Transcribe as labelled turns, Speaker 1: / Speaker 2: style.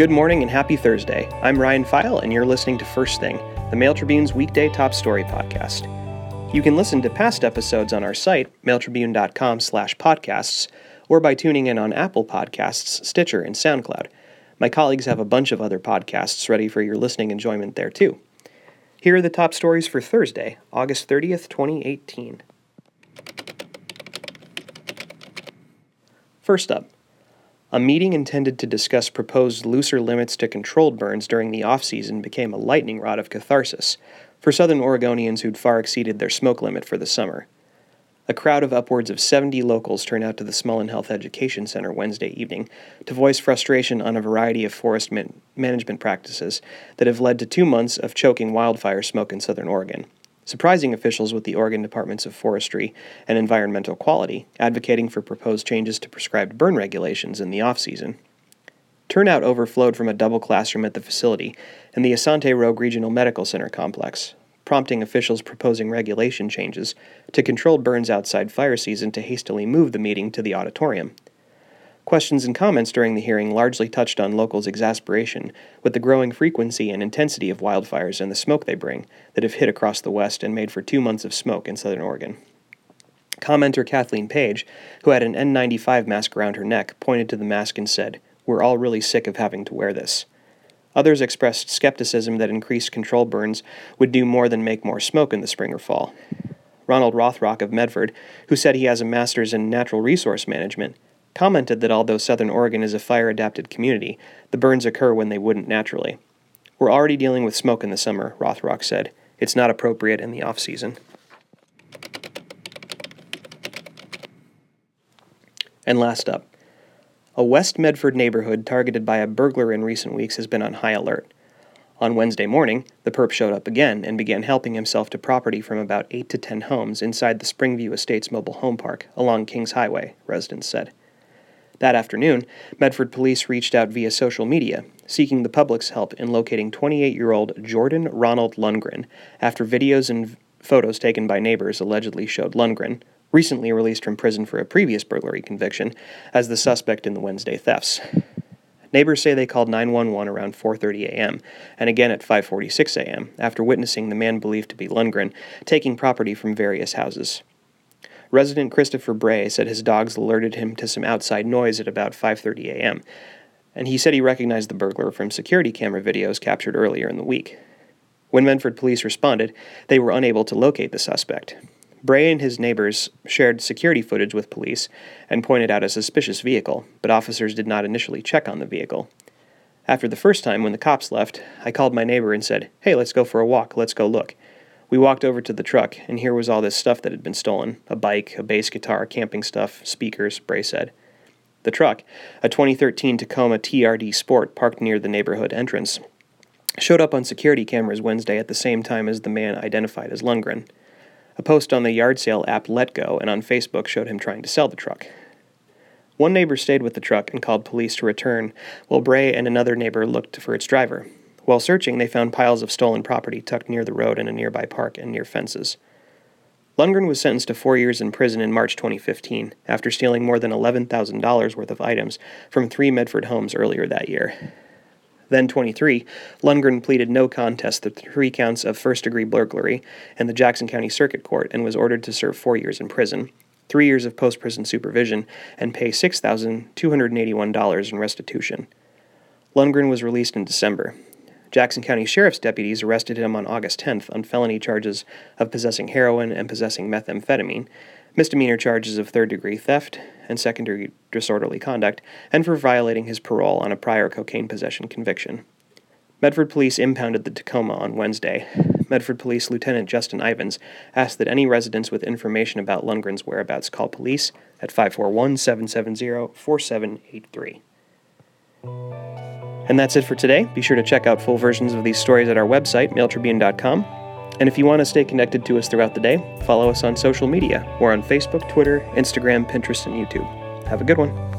Speaker 1: Good morning and happy Thursday. I'm Ryan Pfeil, and you're listening to First Thing, the Mail Tribune's weekday top story podcast. You can listen to past episodes on our site, mailtribune.com slash podcasts, or by tuning in on Apple Podcasts, Stitcher, and SoundCloud. My colleagues have a bunch of other podcasts ready for your listening enjoyment there, too. Here are the top stories for Thursday, August 30th, 2018. First up, a meeting intended to discuss proposed looser limits to controlled burns during the off season became a lightning rod of catharsis for Southern Oregonians who'd far exceeded their smoke limit for the summer. A crowd of upwards of 70 locals turned out to the Smullin Health Education Center Wednesday evening to voice frustration on a variety of forest man- management practices that have led to two months of choking wildfire smoke in southern Oregon surprising officials with the Oregon Departments of Forestry and Environmental Quality, advocating for proposed changes to prescribed burn regulations in the off-season. Turnout overflowed from a double classroom at the facility and the Asante Rogue Regional Medical Center complex, prompting officials proposing regulation changes to controlled burns outside fire season to hastily move the meeting to the auditorium. Questions and comments during the hearing largely touched on locals' exasperation with the growing frequency and intensity of wildfires and the smoke they bring that have hit across the West and made for two months of smoke in southern Oregon. Commenter Kathleen Page, who had an N95 mask around her neck, pointed to the mask and said, We're all really sick of having to wear this. Others expressed skepticism that increased control burns would do more than make more smoke in the spring or fall. Ronald Rothrock of Medford, who said he has a master's in natural resource management, commented that although Southern Oregon is a fire adapted community, the burns occur when they wouldn't naturally. We're already dealing with smoke in the summer, Rothrock said. It's not appropriate in the off season. And last up, a West Medford neighborhood targeted by a burglar in recent weeks has been on high alert. On Wednesday morning, the perp showed up again and began helping himself to property from about 8 to 10 homes inside the Springview Estates mobile home park along Kings Highway, residents said. That afternoon, Medford police reached out via social media, seeking the public's help in locating 28 year old Jordan Ronald Lundgren after videos and photos taken by neighbors allegedly showed Lundgren, recently released from prison for a previous burglary conviction, as the suspect in the Wednesday thefts. Neighbors say they called 911 around 4:30 a.m. and again at 5:46 a.m. after witnessing the man believed to be Lundgren taking property from various houses. Resident Christopher Bray said his dogs alerted him to some outside noise at about 5:30 a.m., and he said he recognized the burglar from security camera videos captured earlier in the week. When Medford police responded, they were unable to locate the suspect. Bray and his neighbors shared security footage with police and pointed out a suspicious vehicle, but officers did not initially check on the vehicle. After the first time, when the cops left, I called my neighbor and said, Hey, let's go for a walk, let's go look. We walked over to the truck, and here was all this stuff that had been stolen a bike, a bass guitar, camping stuff, speakers, Bray said. The truck, a 2013 Tacoma TRD Sport parked near the neighborhood entrance, showed up on security cameras Wednesday at the same time as the man identified as Lundgren. A post on the yard sale app Letgo and on Facebook showed him trying to sell the truck. One neighbor stayed with the truck and called police to return, while Bray and another neighbor looked for its driver. While searching, they found piles of stolen property tucked near the road in a nearby park and near fences. Lundgren was sentenced to four years in prison in March 2015 after stealing more than $11,000 worth of items from three Medford homes earlier that year. Then 23, Lundgren pleaded no contest to three counts of first degree burglary in the Jackson County Circuit Court and was ordered to serve four years in prison, three years of post prison supervision, and pay $6,281 in restitution. Lundgren was released in December. Jackson County Sheriff's deputies arrested him on August 10th on felony charges of possessing heroin and possessing methamphetamine, misdemeanor charges of third degree theft and secondary disorderly conduct, and for violating his parole on a prior cocaine possession conviction. Medford Police impounded the Tacoma on Wednesday. Medford Police Lieutenant Justin Ivins asked that any residents with information about Lundgren's whereabouts call police at 541 770 4783. And that's it for today. Be sure to check out full versions of these stories at our website, mailtribune.com. And if you want to stay connected to us throughout the day, follow us on social media. We're on Facebook, Twitter, Instagram, Pinterest, and YouTube. Have a good one.